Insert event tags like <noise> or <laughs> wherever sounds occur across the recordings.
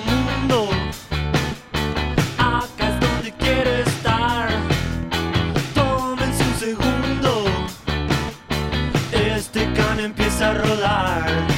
Mundo. Acá es donde quiere estar. Tómense un segundo. Este can empieza a rodar.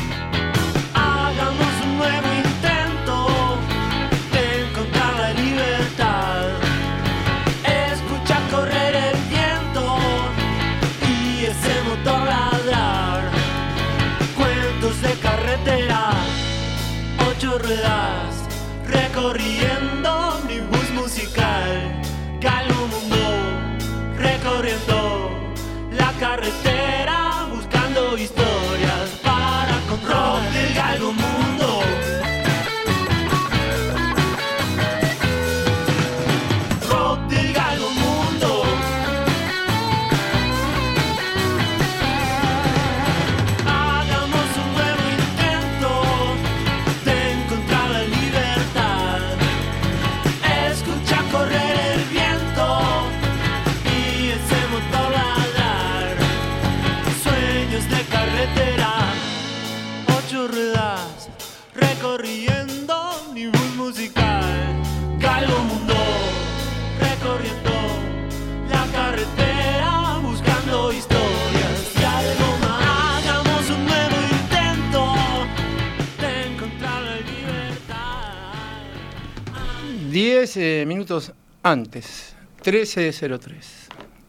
10 eh, minutos antes, 13.03.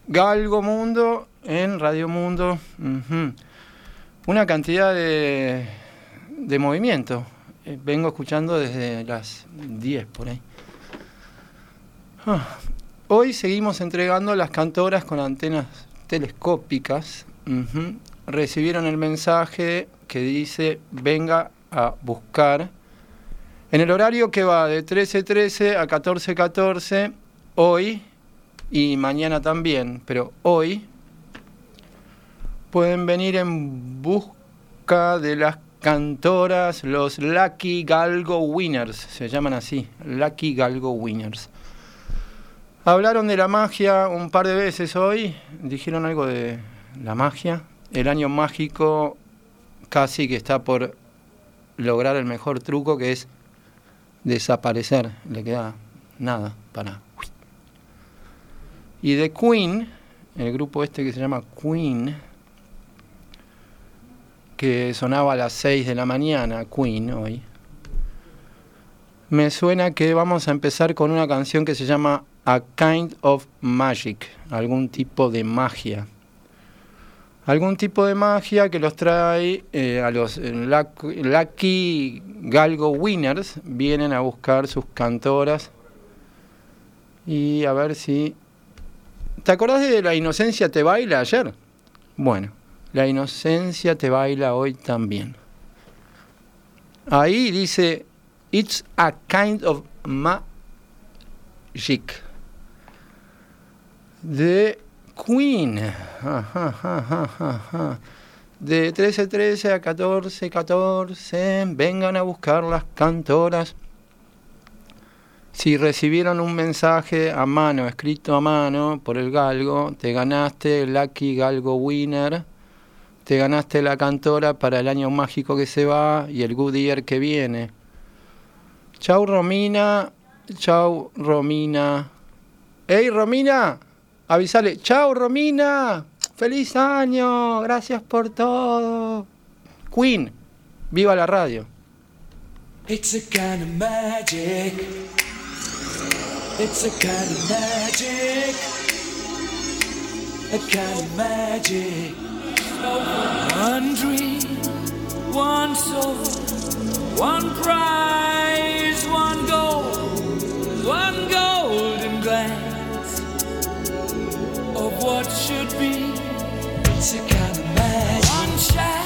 Galgo Mundo en Radio Mundo. Una cantidad de, de movimiento. Eh, vengo escuchando desde las 10 por ahí. Ah, Hoy seguimos entregando las cantoras con antenas telescópicas. Recibieron el mensaje que dice venga a buscar en el horario que va de 13.13 a 14.14, hoy y mañana también, pero hoy pueden venir en busca de las cantoras, los Lucky Galgo Winners, se llaman así, Lucky Galgo Winners. Hablaron de la magia un par de veces hoy, dijeron algo de la magia. El año mágico casi que está por lograr el mejor truco que es desaparecer, le queda nada para... Y de Queen, el grupo este que se llama Queen, que sonaba a las 6 de la mañana, Queen hoy, me suena que vamos a empezar con una canción que se llama A Kind of Magic, algún tipo de magia. Algún tipo de magia que los trae eh, a los eh, Luck- Lucky Galgo Winners, vienen a buscar sus cantoras y a ver si... ¿Te acordás de La Inocencia te baila ayer? Bueno, La Inocencia te baila hoy también. Ahí dice, It's a kind of magic. De Queen. Ajá, ajá, ajá. De 13-13 a 14-14, vengan a buscar las cantoras. Si recibieron un mensaje a mano, escrito a mano por el galgo, te ganaste el Lucky Galgo Winner, te ganaste la cantora para el año mágico que se va y el Good Year que viene. Chau Romina, chau Romina. ¡Ey Romina! Avisale, chau Romina, feliz año, gracias por todo. Queen, viva la radio. It's a kind of magic. It's a kind of magic. A kind of magic. One dream, one soul, one prize, one goal, It's a kind of magic. One shaft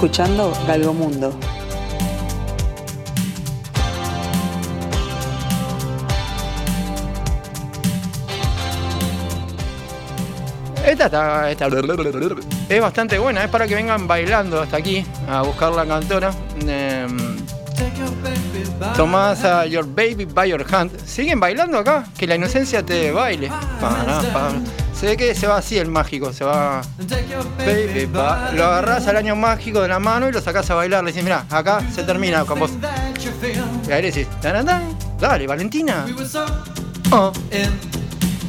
Escuchando Galgomundo. Esta está, es bastante buena, es para que vengan bailando hasta aquí a buscar la cantora. Em, Tomás a Your Baby by Your Hand. ¿Siguen bailando acá? Que la inocencia te baile. Se ve que se va así el mágico, se va. Lo agarrás al año mágico de la mano y lo sacás a bailar. Le decís, mira, acá se termina con vos. Y ahí le decís, "Tan, tan, dale, Valentina. Oh,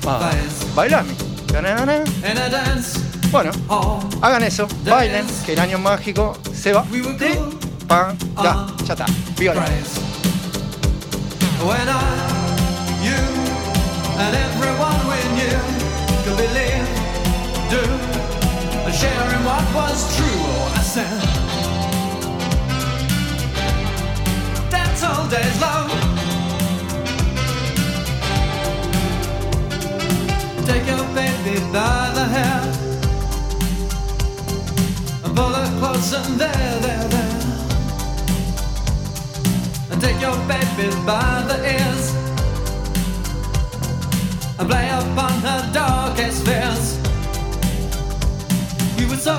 ah, bailame. Bueno, hagan eso, bailen, que el año mágico se va. Sí, pam, ya, ya está. Viola. Could believe, do, in what was true. Oh, I said, that's all days love. Take your baby by the hair and pull her close and there, there, there. And take your baby by the ears and play upon her darkest fears. We were so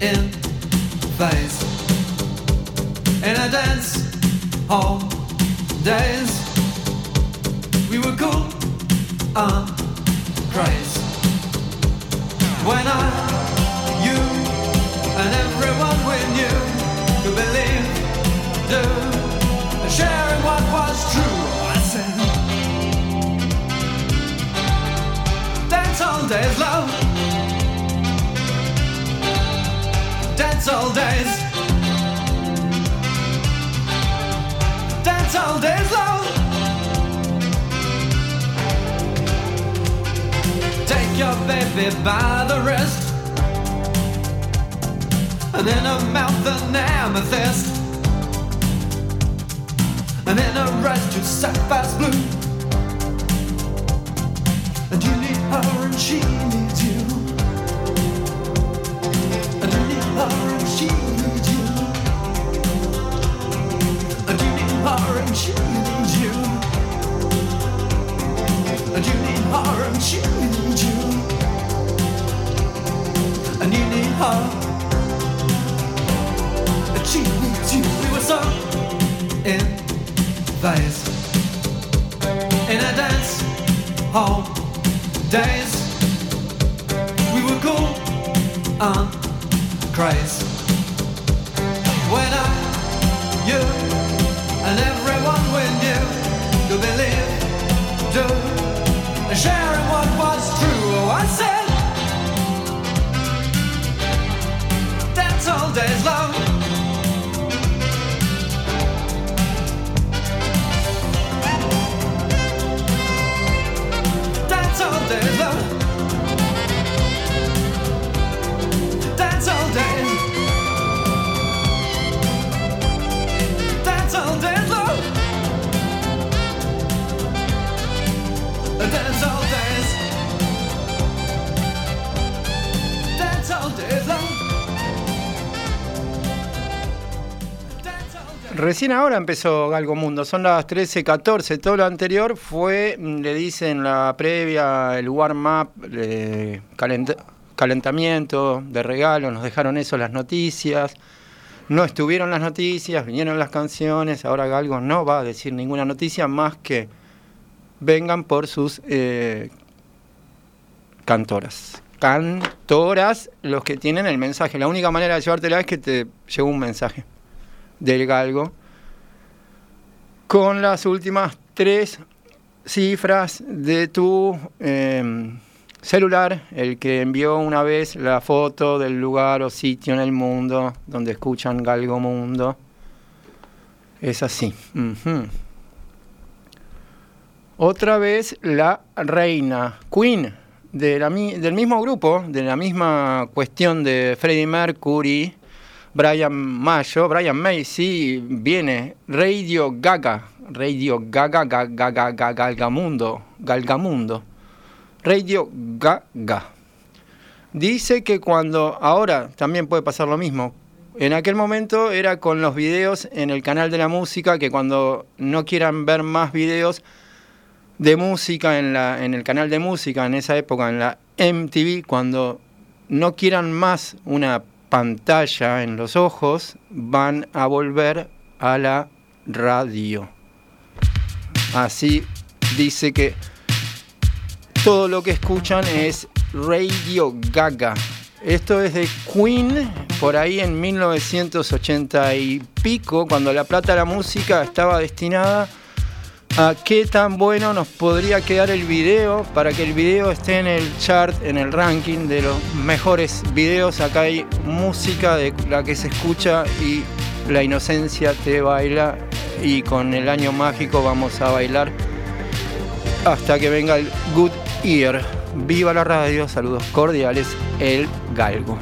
in phase in a dance hall days. We were cool and crazy when I, you, and everyone dance all days, love. Dance all days. Dance all days, love. Take your baby by the wrist And in her mouth an amethyst And in her eyes two sapphires blue she needs you. Recién ahora empezó Galgo Mundo, son las 13.14. Todo lo anterior fue, mm, le dicen la previa, el warm-up, eh, calent- calentamiento de regalo, nos dejaron eso las noticias. no estuvieron las noticias, vinieron las canciones, ahora Galgo no va a decir ninguna noticia más que vengan por sus eh, cantoras. Cantoras, los que tienen el mensaje. La única manera de llevártela es que te lleve un mensaje del Galgo con las últimas tres cifras de tu eh, celular, el que envió una vez la foto del lugar o sitio en el mundo donde escuchan Galgo Mundo. Es así. Otra vez la reina, Queen, del mismo grupo, de la misma cuestión de Freddie Mercury, Brian Mayo, Brian Macy, viene Radio Gaga, Radio Gaga, Gaga, Gaga, Galgamundo, Galgamundo. Radio Gaga. Dice que cuando, ahora también puede pasar lo mismo, en aquel momento era con los videos en el canal de la música, que cuando no quieran ver más videos de música en, la, en el canal de música, en esa época, en la MTV, cuando no quieran más una pantalla en los ojos, van a volver a la radio. Así dice que todo lo que escuchan es Radio Gaga. Esto es de Queen, por ahí en 1980 y pico, cuando la plata de la música estaba destinada a qué tan bueno nos podría quedar el video para que el video esté en el chart, en el ranking de los mejores videos. Acá hay música de la que se escucha y la inocencia te baila y con el año mágico vamos a bailar hasta que venga el Good Ear. Viva la radio, saludos cordiales, el Galgo.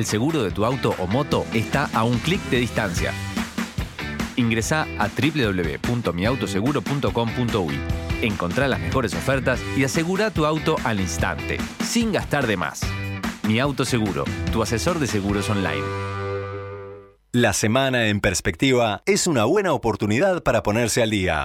El seguro de tu auto o moto está a un clic de distancia. Ingresá a www.miautoseguro.com.uy. Encontrá las mejores ofertas y asegura tu auto al instante, sin gastar de más. Mi Auto Seguro, tu asesor de seguros online. La semana en perspectiva es una buena oportunidad para ponerse al día.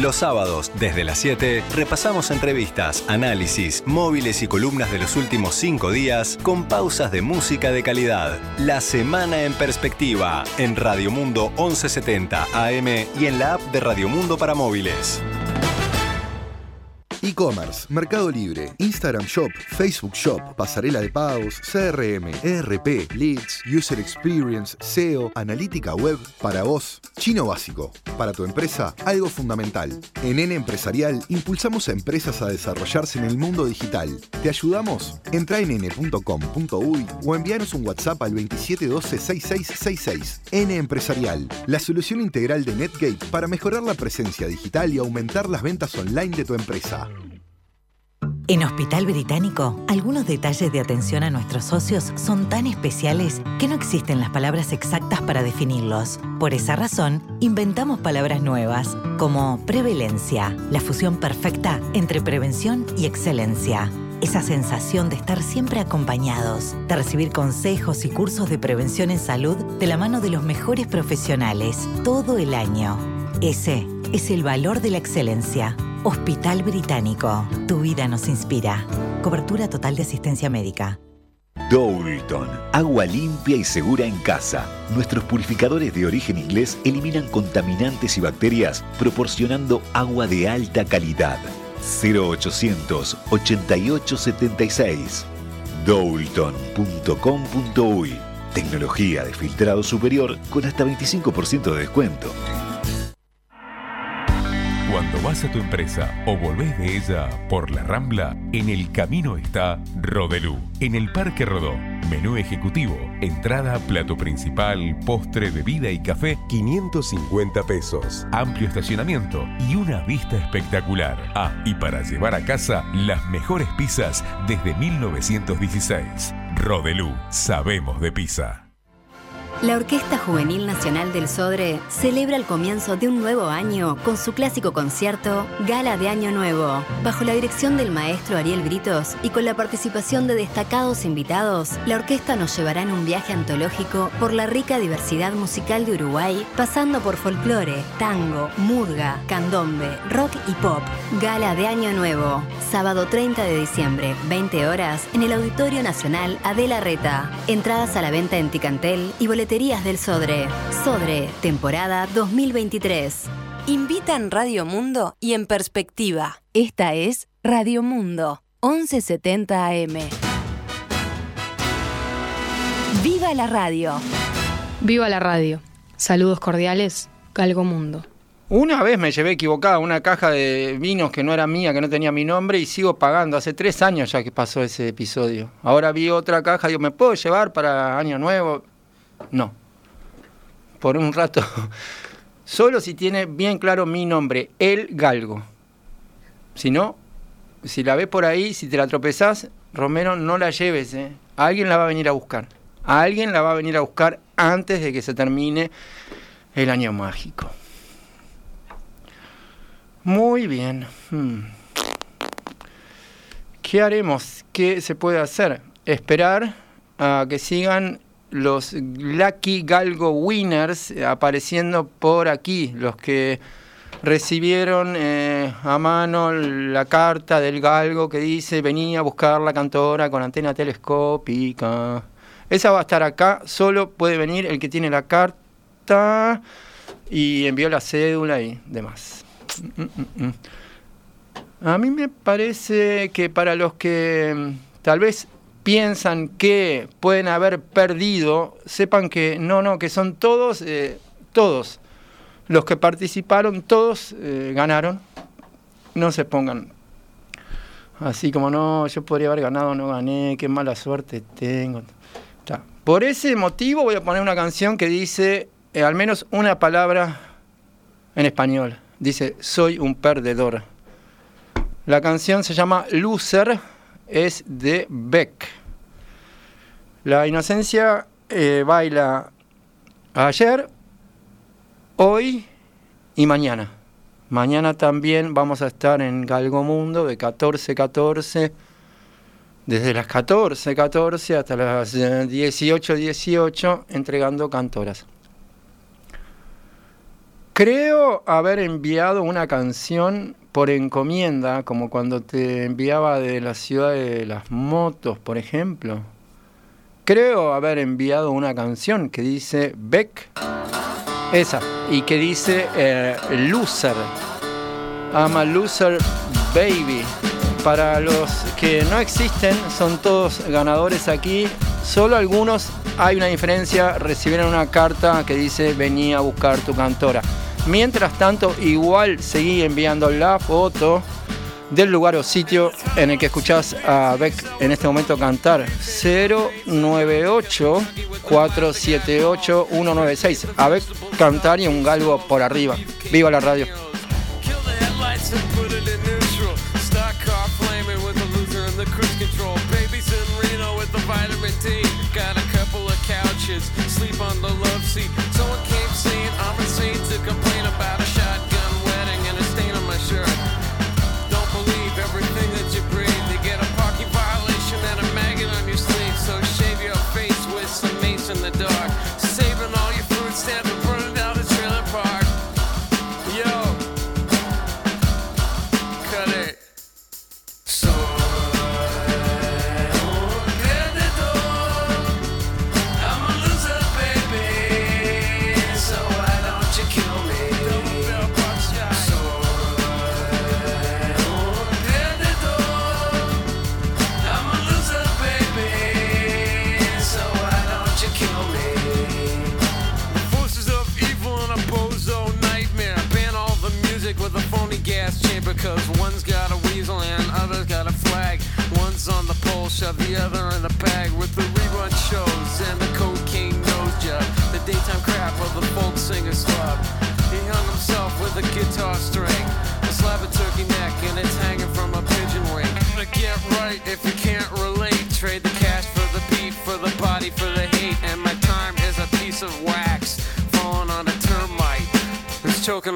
Los sábados, desde las 7, repasamos entrevistas, análisis, móviles y columnas de los últimos 5 días con pausas de música de calidad. La semana en perspectiva, en Radio Mundo 1170 AM y en la app de Radio Mundo para móviles. E-commerce, Mercado Libre, Instagram Shop, Facebook Shop, pasarela de pagos, CRM, ERP, Leads, User Experience, SEO, analítica web, para vos, chino básico. Para tu empresa, algo fundamental. En N Empresarial impulsamos a empresas a desarrollarse en el mundo digital. ¿Te ayudamos? Entra en n.com.uy o envíanos un WhatsApp al 2712-6666. N Empresarial, la solución integral de NetGate para mejorar la presencia digital y aumentar las ventas online de tu empresa. En Hospital Británico, algunos detalles de atención a nuestros socios son tan especiales que no existen las palabras exactas para definirlos. Por esa razón, inventamos palabras nuevas, como prevalencia, la fusión perfecta entre prevención y excelencia. Esa sensación de estar siempre acompañados, de recibir consejos y cursos de prevención en salud de la mano de los mejores profesionales todo el año. Ese es el valor de la excelencia. Hospital Británico. Tu vida nos inspira. Cobertura total de asistencia médica. Doulton, agua limpia y segura en casa. Nuestros purificadores de origen inglés eliminan contaminantes y bacterias, proporcionando agua de alta calidad. 0800 8876 Doulton.com.uy Tecnología de filtrado superior con hasta 25% de descuento. Cuando vas a tu empresa o volvés de ella por la Rambla, en el camino está Rodelú. En el Parque Rodó, menú ejecutivo, entrada, plato principal, postre, bebida y café, 550 pesos. Amplio estacionamiento y una vista espectacular. Ah, y para llevar a casa las mejores pizzas desde 1916. Rodelú, sabemos de pizza. La Orquesta Juvenil Nacional del Sodre celebra el comienzo de un nuevo año con su clásico concierto Gala de Año Nuevo, bajo la dirección del maestro Ariel Britos y con la participación de destacados invitados. La orquesta nos llevará en un viaje antológico por la rica diversidad musical de Uruguay, pasando por folclore, tango, murga, candombe, rock y pop. Gala de Año Nuevo, sábado 30 de diciembre, 20 horas, en el Auditorio Nacional Adela Reta. Entradas a la venta en Ticantel y boleterías del Sodre. Sodre, temporada 2023. Invitan Radio Mundo y en perspectiva. Esta es Radio Mundo, 1170 AM. ¡Viva la radio! Viva la radio. Saludos cordiales, Galgo Mundo. Una vez me llevé equivocada una caja de vinos que no era mía, que no tenía mi nombre y sigo pagando. Hace tres años ya que pasó ese episodio. Ahora vi otra caja, digo, ¿me puedo llevar para Año Nuevo? No. Por un rato. <laughs> Solo si tiene bien claro mi nombre, El Galgo. Si no, si la ves por ahí, si te la tropezás, Romero, no la lleves. ¿eh? Alguien la va a venir a buscar. Alguien la va a venir a buscar antes de que se termine el año mágico. Muy bien. Hmm. ¿Qué haremos? ¿Qué se puede hacer? Esperar a que sigan los Lucky Galgo Winners apareciendo por aquí, los que recibieron eh, a mano la carta del galgo que dice venía a buscar la cantora con antena telescópica. Esa va a estar acá, solo puede venir el que tiene la carta y envió la cédula y demás. A mí me parece que para los que mm, tal vez piensan que pueden haber perdido, sepan que no, no, que son todos, eh, todos los que participaron, todos eh, ganaron. No se pongan así como no, yo podría haber ganado, no gané, qué mala suerte tengo. Por ese motivo voy a poner una canción que dice eh, al menos una palabra en español. Dice, soy un perdedor. La canción se llama Loser, es de Beck. La inocencia eh, baila ayer, hoy y mañana. Mañana también vamos a estar en Galgo Mundo de 14-14, desde las 14-14 hasta las 18-18, entregando cantoras. Creo haber enviado una canción por encomienda, como cuando te enviaba de la ciudad de las motos, por ejemplo. Creo haber enviado una canción que dice Beck, esa, y que dice eh, Loser. I'm loser baby. Para los que no existen, son todos ganadores aquí. Solo algunos hay una diferencia, recibieron una carta que dice venía a buscar tu cantora. Mientras tanto, igual seguí enviando la foto del lugar o sitio en el que escuchás a Beck en este momento cantar. 098 478 196. A Beck cantar y un galgo por arriba. Viva la radio.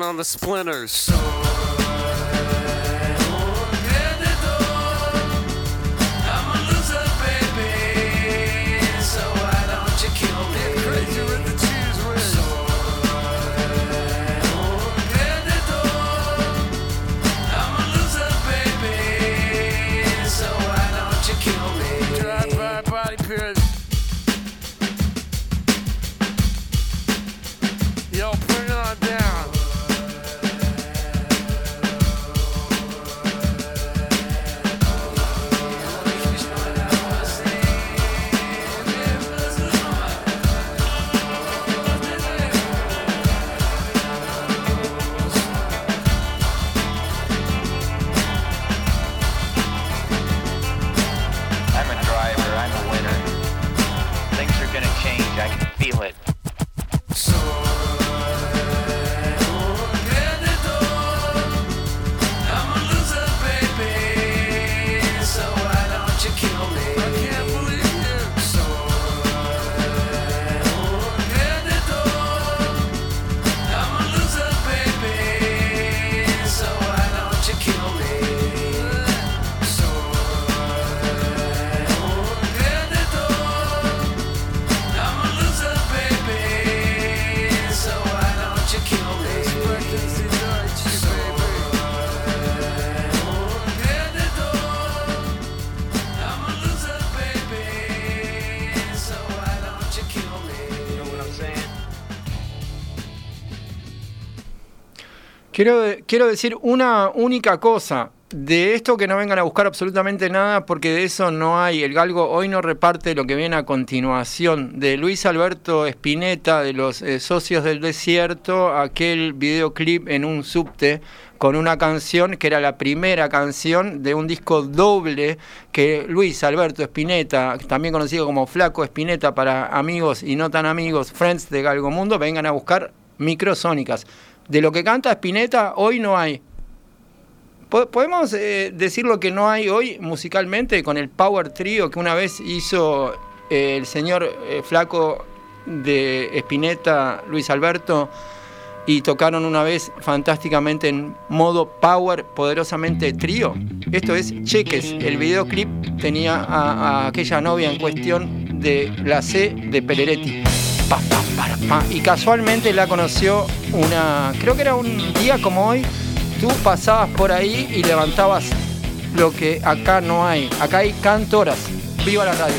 On the splinters. So Quiero, quiero decir una única cosa. De esto que no vengan a buscar absolutamente nada, porque de eso no hay. El galgo hoy no reparte lo que viene a continuación. De Luis Alberto Espineta, de los eh, Socios del Desierto, aquel videoclip en un subte con una canción que era la primera canción de un disco doble que Luis Alberto Espineta, también conocido como Flaco Espineta para amigos y no tan amigos, friends de Galgo Mundo, vengan a buscar microsónicas. De lo que canta Spinetta hoy no hay. Po- ¿Podemos eh, decir lo que no hay hoy musicalmente con el Power Trio que una vez hizo eh, el señor eh, flaco de Spinetta, Luis Alberto, y tocaron una vez fantásticamente en modo Power, poderosamente trío? Esto es Cheques. El videoclip tenía a, a aquella novia en cuestión de la C de Peleretti. Y casualmente la conoció una, creo que era un día como hoy, tú pasabas por ahí y levantabas lo que acá no hay. Acá hay cantoras. Viva la radio.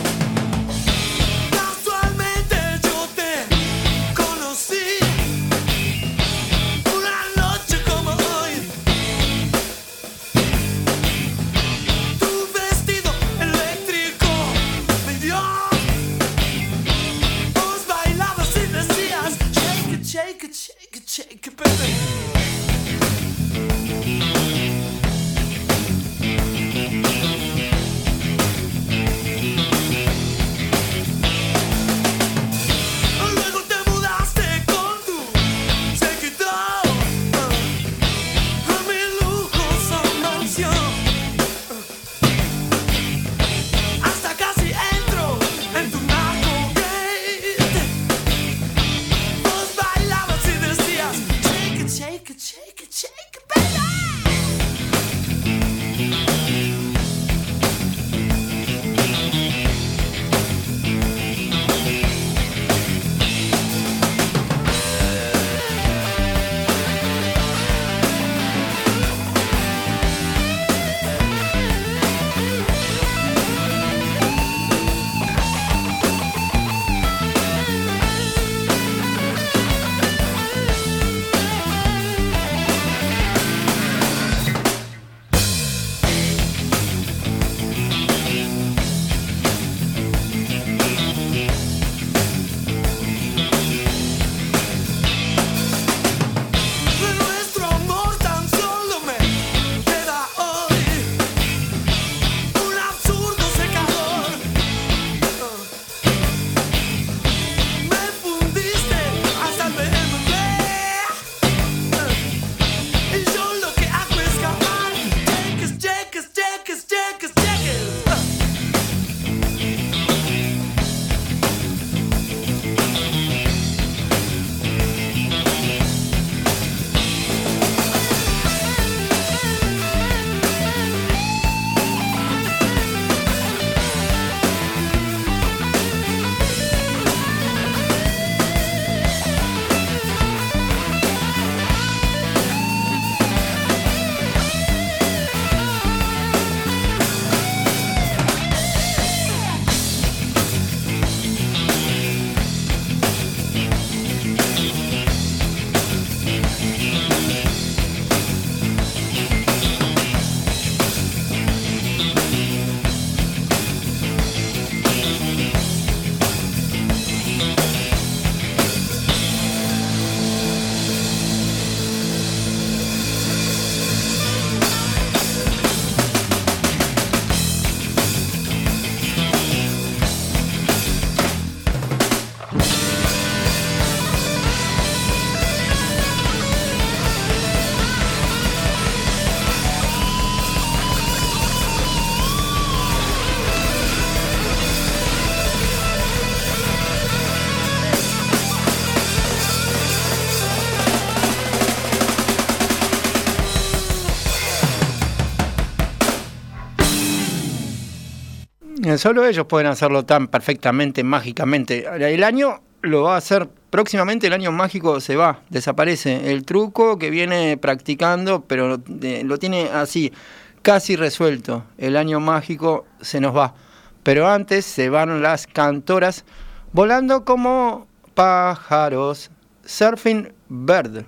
Solo ellos pueden hacerlo tan perfectamente, mágicamente. El año lo va a hacer próximamente, el año mágico se va, desaparece. El truco que viene practicando, pero lo tiene así, casi resuelto. El año mágico se nos va. Pero antes se van las cantoras volando como pájaros. Surfing Bird.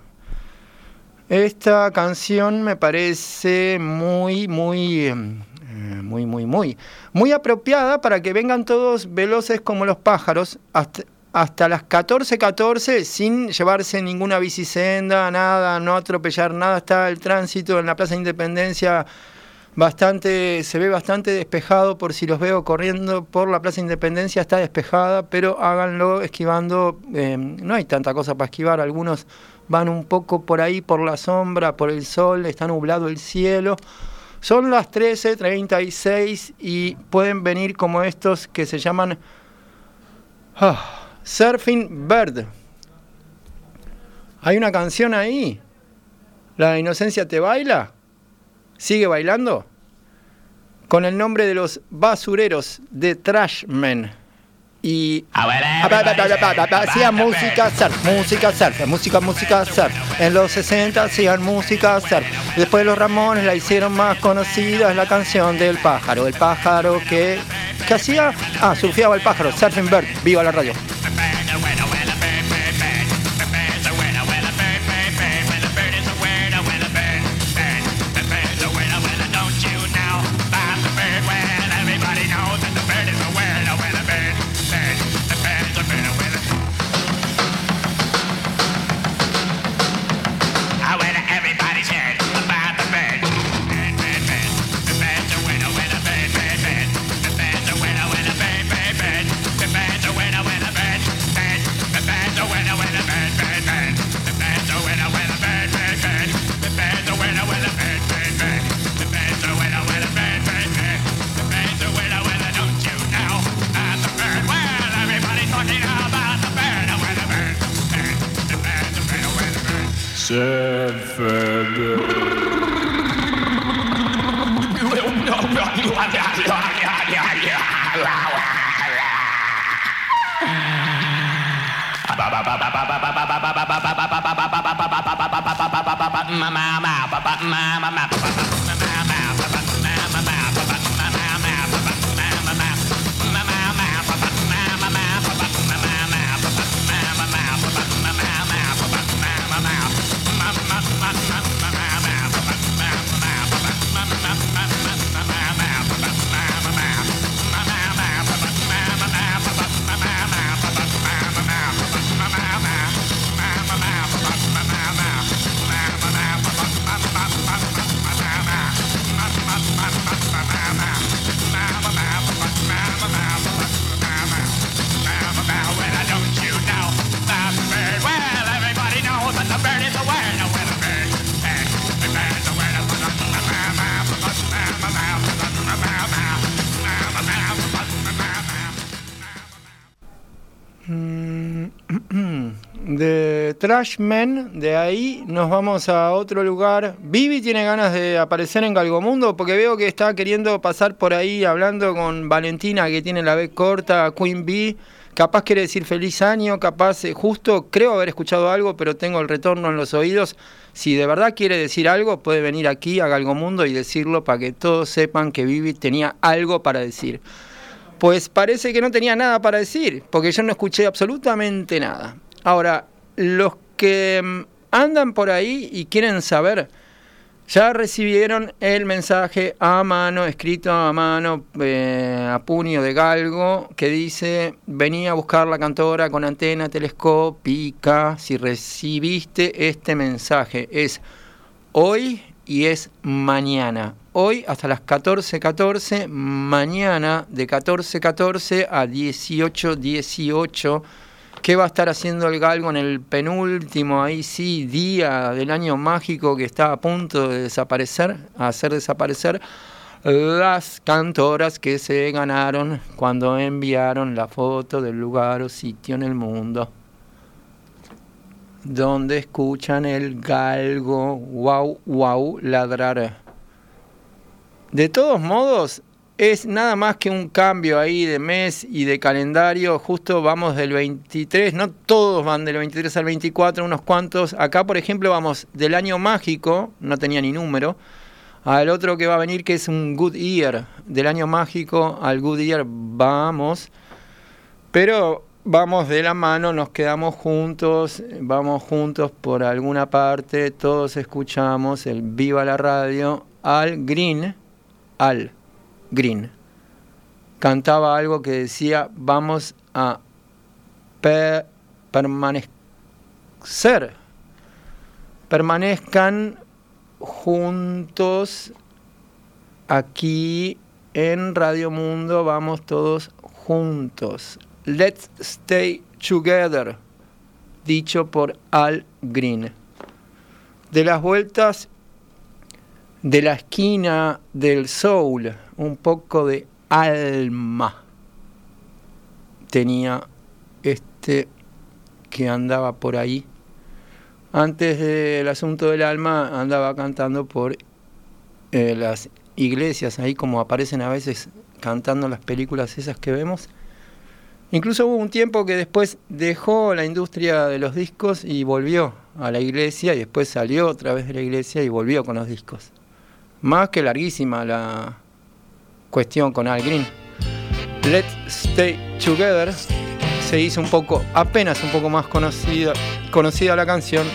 Esta canción me parece muy, muy, eh, muy, muy, muy, muy apropiada para que vengan todos veloces como los pájaros hasta, hasta las 14.14 sin llevarse ninguna bicisenda, nada, no atropellar nada. Está el tránsito en la Plaza Independencia bastante, se ve bastante despejado por si los veo corriendo por la Plaza Independencia, está despejada, pero háganlo esquivando, eh, no hay tanta cosa para esquivar, algunos van un poco por ahí, por la sombra, por el sol, está nublado el cielo. Son las 13.36 y pueden venir como estos que se llaman ah, Surfing Bird. Hay una canción ahí, La Inocencia te baila sigue bailando con el nombre de los basureros de Trashmen. Y hacían música surf, música surf, música, música surf. En los 60 hacían música surf. Después los Ramones la hicieron más conocida, es la canción del pájaro. El pájaro que, que hacía, ah, surfeaba el pájaro, Surfing Bird, viva la radio. Trashmen, de ahí nos vamos a otro lugar. Vivi tiene ganas de aparecer en Galgomundo porque veo que está queriendo pasar por ahí hablando con Valentina que tiene la B corta, Queen Bee. Capaz quiere decir feliz año, capaz, eh, justo creo haber escuchado algo, pero tengo el retorno en los oídos. Si de verdad quiere decir algo, puede venir aquí a Galgomundo y decirlo para que todos sepan que Vivi tenía algo para decir. Pues parece que no tenía nada para decir, porque yo no escuché absolutamente nada. Ahora, los que mm, andan por ahí y quieren saber, ya recibieron el mensaje a mano, escrito a mano, eh, a puño de galgo, que dice, venía a buscar la cantora con antena telescópica. Si recibiste este mensaje, es hoy y es mañana. Hoy hasta las 14.14, mañana de 14.14 a 18.18. ¿Qué va a estar haciendo el galgo en el penúltimo, ahí sí, día del año mágico que está a punto de desaparecer, hacer desaparecer las cantoras que se ganaron cuando enviaron la foto del lugar o sitio en el mundo donde escuchan el galgo wow wow ladrar. De todos modos, es nada más que un cambio ahí de mes y de calendario. Justo vamos del 23, no todos van del 23 al 24, unos cuantos. Acá, por ejemplo, vamos del año mágico, no tenía ni número, al otro que va a venir que es un Good Year. Del año mágico al Good Year vamos. Pero vamos de la mano, nos quedamos juntos, vamos juntos por alguna parte, todos escuchamos el Viva la Radio al Green, al Green. Cantaba algo que decía, vamos a permanecer, permanezcan juntos aquí en Radio Mundo vamos todos juntos. Let's Stay Together, dicho por Al Green. De las vueltas de la esquina del soul, un poco de alma tenía este que andaba por ahí. Antes del asunto del alma andaba cantando por eh, las iglesias, ahí como aparecen a veces cantando las películas esas que vemos. Incluso hubo un tiempo que después dejó la industria de los discos y volvió a la iglesia y después salió otra vez de la iglesia y volvió con los discos. Más que larguísima la cuestión con Al Green. Let's Stay Together se hizo un poco, apenas un poco más conocida, conocida la canción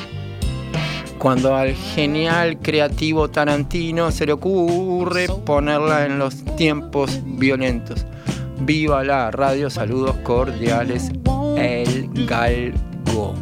cuando al genial creativo Tarantino se le ocurre ponerla en los tiempos violentos. Viva la radio, saludos cordiales, El Galgo.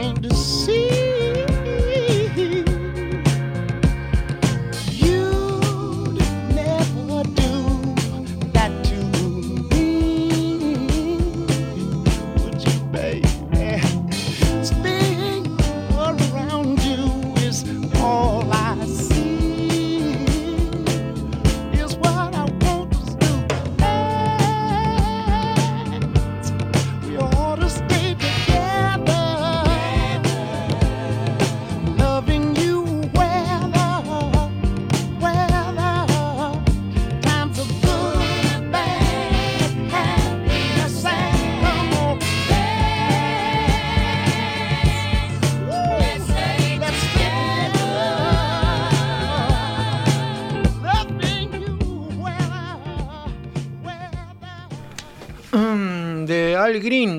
mind to see.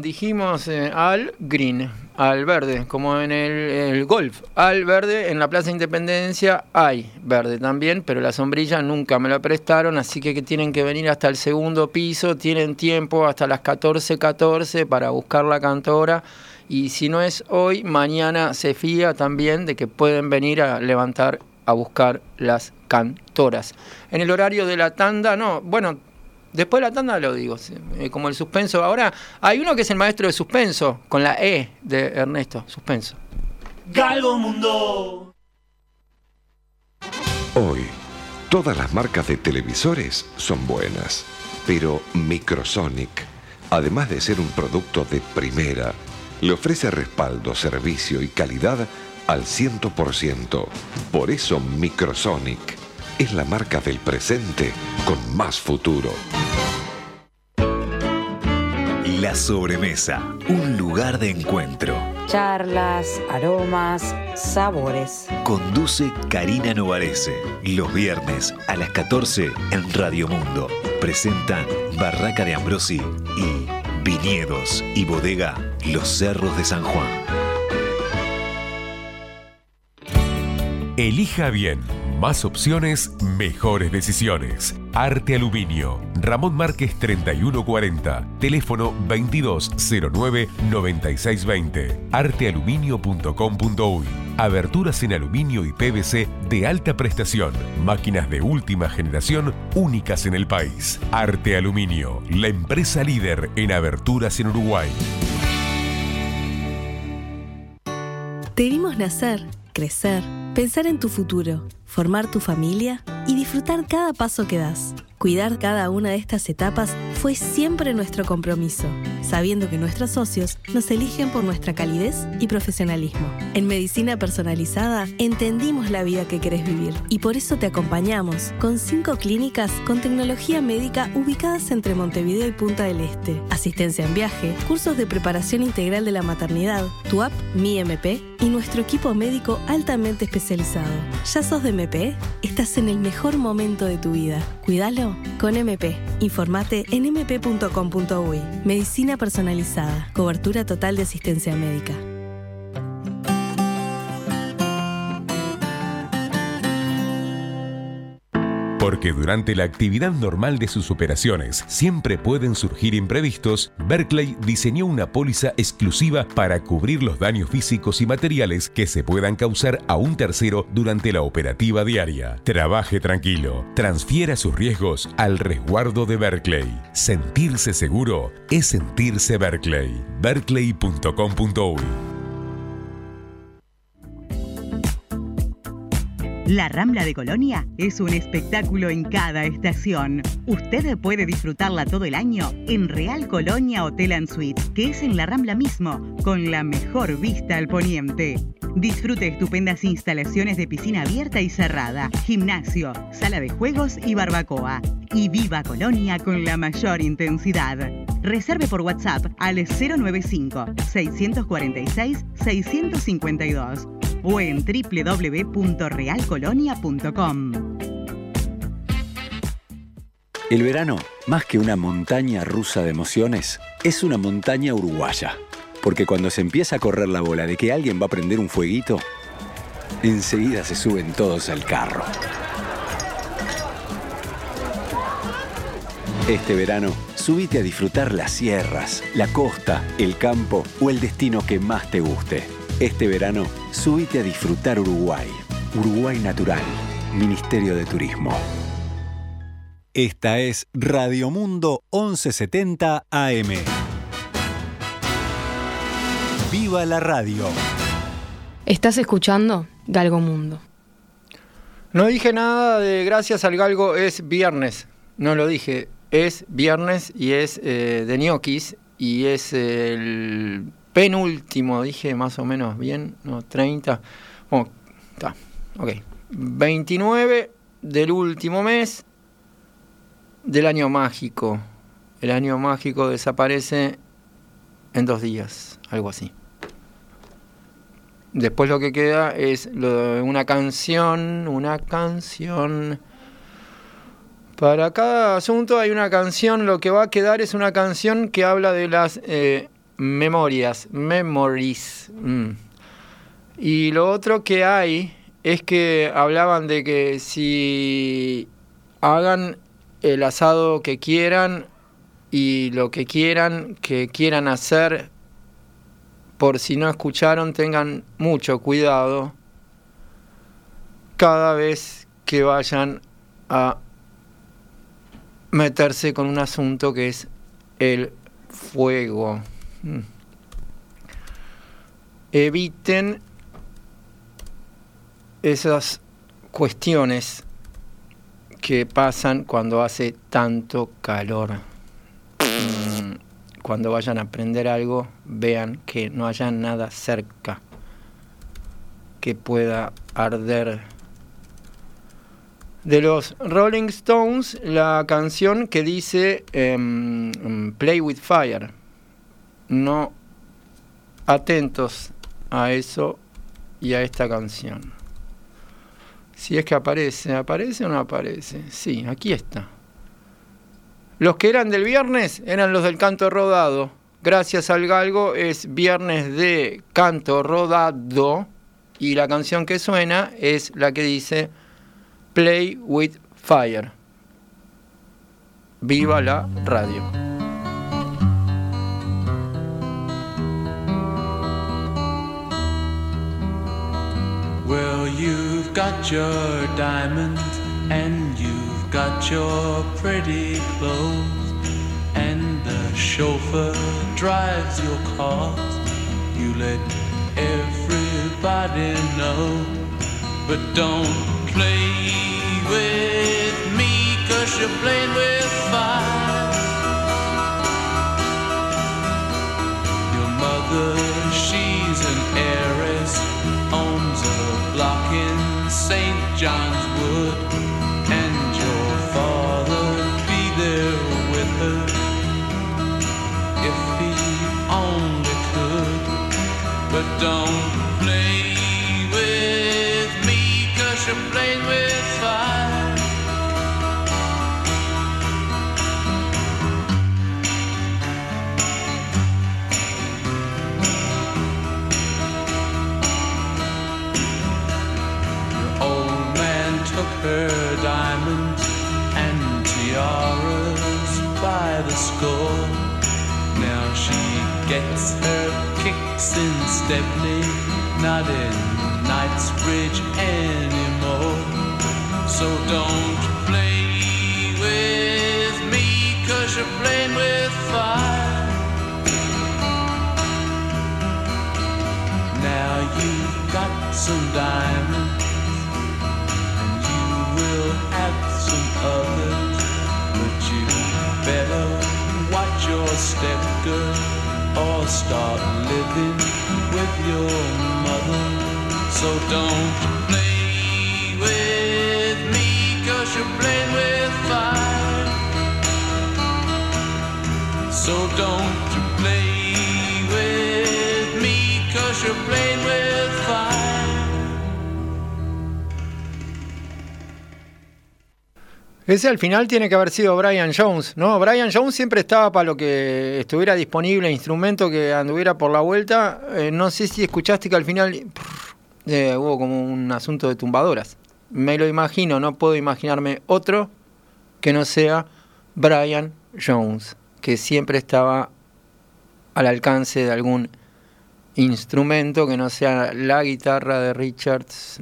Dijimos eh, Al Green, al verde, como en el, golf. Al verde, en la Plaza Independencia hay verde también, pero la sombrilla nunca me la prestaron, así que, que tienen que venir hasta el segundo piso, tienen tiempo hasta las 14.14 para buscar la cantora. Y si no es hoy, mañana se fía también de que pueden venir a levantar a buscar las cantoras. En el horario de la tanda, no, bueno, después de la tanda lo digo, eh, como el suspenso. Ahora hay uno que es el maestro de suspenso, con la E de Ernesto, suspenso. Galgo Mundo. Hoy, todas las marcas de televisores son buenas, pero Microsonic, además de ser un producto de primera, le ofrece respaldo, servicio y calidad al 100%. Por eso Microsonic es la marca del presente con más futuro. La sobremesa, un lugar de encuentro. Charlas, aromas, sabores. Conduce Karina Novarese. Los viernes a las 14 en Radio Mundo. Presentan Barraca de Ambrosi y Viñedos y Bodega Los Cerros de San Juan. Elija bien. Más opciones, mejores decisiones. Arte Aluminio. Ramón Márquez 3140. Teléfono 2209-9620. Artealuminio.com.uy. Aberturas en aluminio y PVC de alta prestación. Máquinas de última generación únicas en el país. Arte Aluminio. La empresa líder en aberturas en Uruguay. Te nacer, crecer, pensar en tu futuro, formar tu familia y disfrutar cada paso que das. Cuidar cada una de estas etapas fue siempre nuestro compromiso, sabiendo que nuestros socios nos eligen por nuestra calidez y profesionalismo. En Medicina Personalizada entendimos la vida que querés vivir y por eso te acompañamos con cinco clínicas con tecnología médica ubicadas entre Montevideo y Punta del Este, asistencia en viaje, cursos de preparación integral de la maternidad, tu app Mi MP y nuestro equipo médico altamente especializado. ¿Ya sos de MP? Estás en el mejor momento de tu vida. Cuídalo con MP. Informate en mp.com.uy. Medicina personalizada. Cobertura total de asistencia médica. Porque durante la actividad normal de sus operaciones siempre pueden surgir imprevistos, Berkeley diseñó una póliza exclusiva para cubrir los daños físicos y materiales que se puedan causar a un tercero durante la operativa diaria. Trabaje tranquilo, transfiera sus riesgos al resguardo de Berkeley. Sentirse seguro es sentirse Berkeley. Berkeley.com.uy La Rambla de Colonia es un espectáculo en cada estación. Usted puede disfrutarla todo el año en Real Colonia Hotel and Suite, que es en la Rambla mismo, con la mejor vista al poniente. Disfrute estupendas instalaciones de piscina abierta y cerrada, gimnasio, sala de juegos y barbacoa. Y viva Colonia con la mayor intensidad. Reserve por WhatsApp al 095 646 652 o en www.realcolonia.com. El verano, más que una montaña rusa de emociones, es una montaña uruguaya. Porque cuando se empieza a correr la bola de que alguien va a prender un fueguito, enseguida se suben todos al carro. Este verano, subite a disfrutar las sierras, la costa, el campo o el destino que más te guste. Este verano, subite a disfrutar Uruguay. Uruguay Natural, Ministerio de Turismo. Esta es Radio Mundo 1170 AM. ¡Viva la radio! Estás escuchando Galgo Mundo. No dije nada de gracias al galgo, es viernes. No lo dije. Es viernes y es eh, de ñoquis y es el penúltimo, dije más o menos bien, no, 30. Bueno, está, ok. 29 del último mes del año mágico. El año mágico desaparece en dos días, algo así. Después lo que queda es una canción, una canción. Para cada asunto hay una canción, lo que va a quedar es una canción que habla de las eh, memorias, memories. Mm. Y lo otro que hay es que hablaban de que si hagan el asado que quieran y lo que quieran, que quieran hacer, por si no escucharon, tengan mucho cuidado cada vez que vayan a meterse con un asunto que es el fuego. Mm. Eviten esas cuestiones que pasan cuando hace tanto calor. Mm, Cuando vayan a aprender algo, vean que no haya nada cerca que pueda arder. De los Rolling Stones, la canción que dice em, Play with Fire. No atentos a eso y a esta canción. Si es que aparece, ¿aparece o no aparece? Sí, aquí está. Los que eran del viernes eran los del canto rodado. Gracias al galgo es viernes de canto rodado y la canción que suena es la que dice Play with Fire. Viva la radio. You've got your diamonds and you've got your pretty clothes, and the chauffeur drives your car. You let everybody know, but don't play with me, cause you're playing with fire. Your mother, St. John's Wood, and your father be there with her if he only could. But don't play with me, cause you're playing with in Stepney, not in Knightsbridge anymore. So don't play with me, cause you're playing with fire. Now you've got some diamonds and you will have some others, but you better watch your step, girl, or start living with your mother. So don't play with me, cause you're playing with fire. So don't play with me, cause you're playing with Ese al final tiene que haber sido Brian Jones, ¿no? Brian Jones siempre estaba para lo que estuviera disponible, instrumento que anduviera por la vuelta. Eh, no sé si escuchaste que al final eh, hubo como un asunto de tumbadoras. Me lo imagino, no puedo imaginarme otro que no sea Brian Jones, que siempre estaba al alcance de algún instrumento que no sea la guitarra de Richards.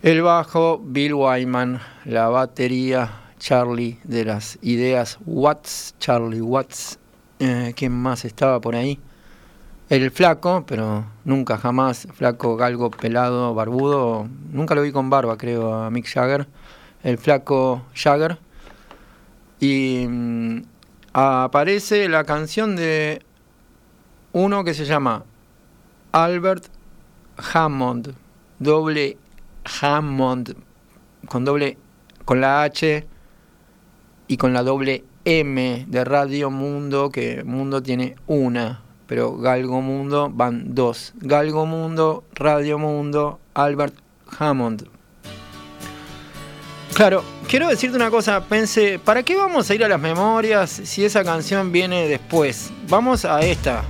El bajo, Bill Wyman. La batería, Charlie, de las ideas Watts, Charlie Watts. Eh, ¿Quién más estaba por ahí? El flaco, pero nunca jamás, flaco, galgo, pelado, barbudo. Nunca lo vi con barba, creo, a Mick Jagger. El flaco Jagger. Y mm, aparece la canción de uno que se llama Albert Hammond, doble Hammond, con doble, con la H y con la doble M de Radio Mundo, que Mundo tiene una, pero Galgo Mundo van dos. Galgo Mundo, Radio Mundo, Albert Hammond. Claro, quiero decirte una cosa, pensé, ¿para qué vamos a ir a las memorias si esa canción viene después? Vamos a esta,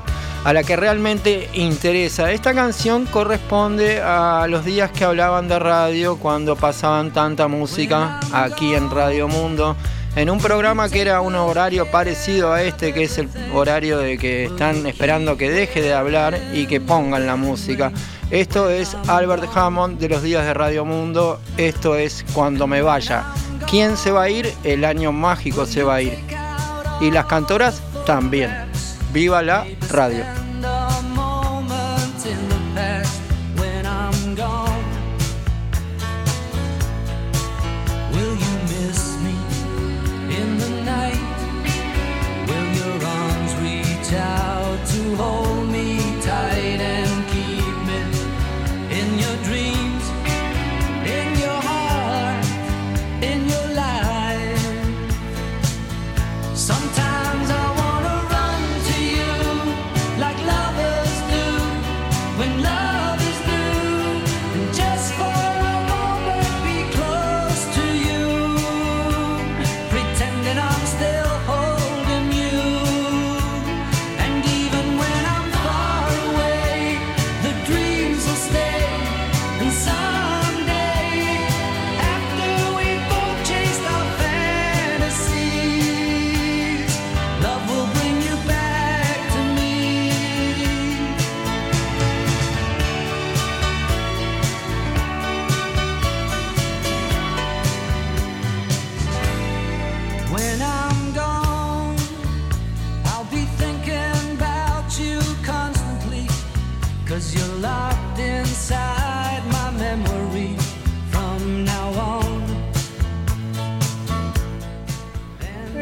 a la que realmente interesa. Esta canción corresponde a los días que hablaban de radio cuando pasaban tanta música aquí en Radio Mundo. En un programa que era un horario parecido a este, que es el horario de que están esperando que deje de hablar y que pongan la música. Esto es Albert Hammond de los días de Radio Mundo. Esto es Cuando me vaya. ¿Quién se va a ir? El año mágico se va a ir. Y las cantoras también. Viva la radio.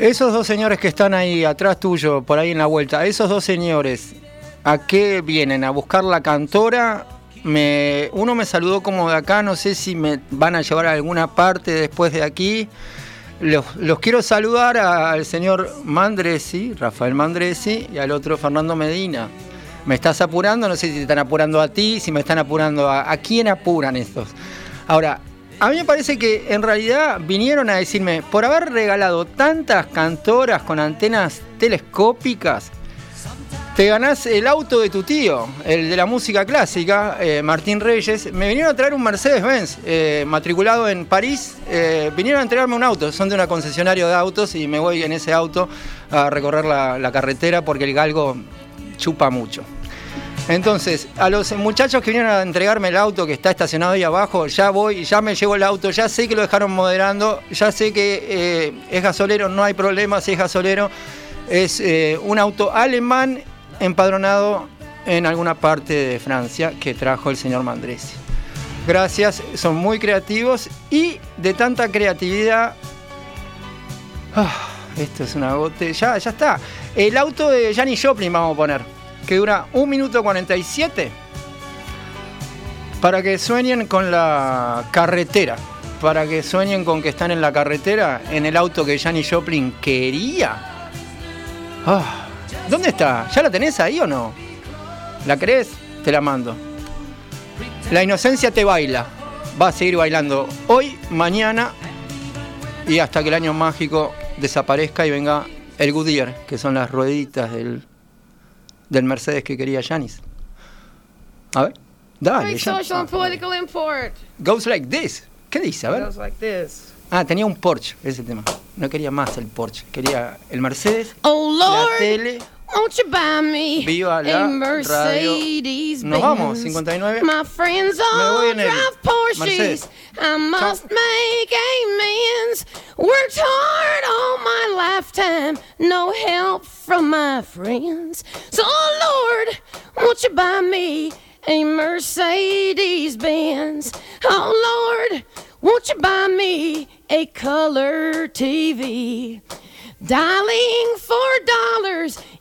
Esos dos señores que están ahí atrás tuyo, por ahí en la vuelta, esos dos señores, ¿a qué vienen? ¿A buscar la cantora? Me, uno me saludó como de acá, no sé si me van a llevar a alguna parte después de aquí. Los, los quiero saludar al señor Mandresi, Rafael Mandresi, y al otro Fernando Medina. Me estás apurando, no sé si te están apurando a ti, si me están apurando a... ¿A quién apuran estos? Ahora, a mí me parece que en realidad vinieron a decirme, por haber regalado tantas cantoras con antenas telescópicas, te ganás el auto de tu tío, el de la música clásica, eh, Martín Reyes. Me vinieron a traer un Mercedes-Benz eh, matriculado en París. Eh, vinieron a entregarme un auto, son de una concesionario de autos y me voy en ese auto a recorrer la carretera porque el galgo chupa mucho. Entonces, a los muchachos que vinieron a entregarme el auto que está estacionado ahí abajo, ya voy, ya me llevo el auto, ya sé que lo dejaron moderando, ya sé que eh, es gasolero, no hay problema si es gasolero. Es eh, un auto alemán empadronado en alguna parte de Francia que trajo el señor Mandresi. Gracias, son muy creativos y de tanta creatividad. Ah, esto es una bote. Ya, ya está. El auto de Janis Joplin vamos a poner que dura 1 minuto 47 para que sueñen con la carretera, para que sueñen con que están en la carretera, en el auto que Janis Joplin quería. Ah, ¿Dónde está? ¿Ya la tenés ahí o no? ¿La crees? Te la mando. La inocencia te baila. Va a seguir bailando hoy, mañana y hasta que el año mágico desaparezca y venga el Goodyear, que son las rueditas del del Mercedes que quería Janis. A ver, dale. Great social and political import. Goes like this. ¿Qué dice? A ver. Goes like this. Ah, tenía un Porsche, ese tema. No quería más el Porsche, quería el Mercedes, Oh Lord, la tele. Won't you buy me Viva la a Mercedes Nos vamos, Benz? 59. My friends Me all voy en el drive Porsches. Mercedes. I must make amends. Worked hard all my lifetime, no help from my friends. So, oh Lord, won't you buy me a Mercedes Benz? Oh Lord, won't you buy me a color TV? Dialing for dollars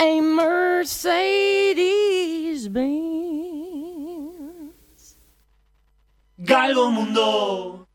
a Mercedes Benz? Galgo Mundo.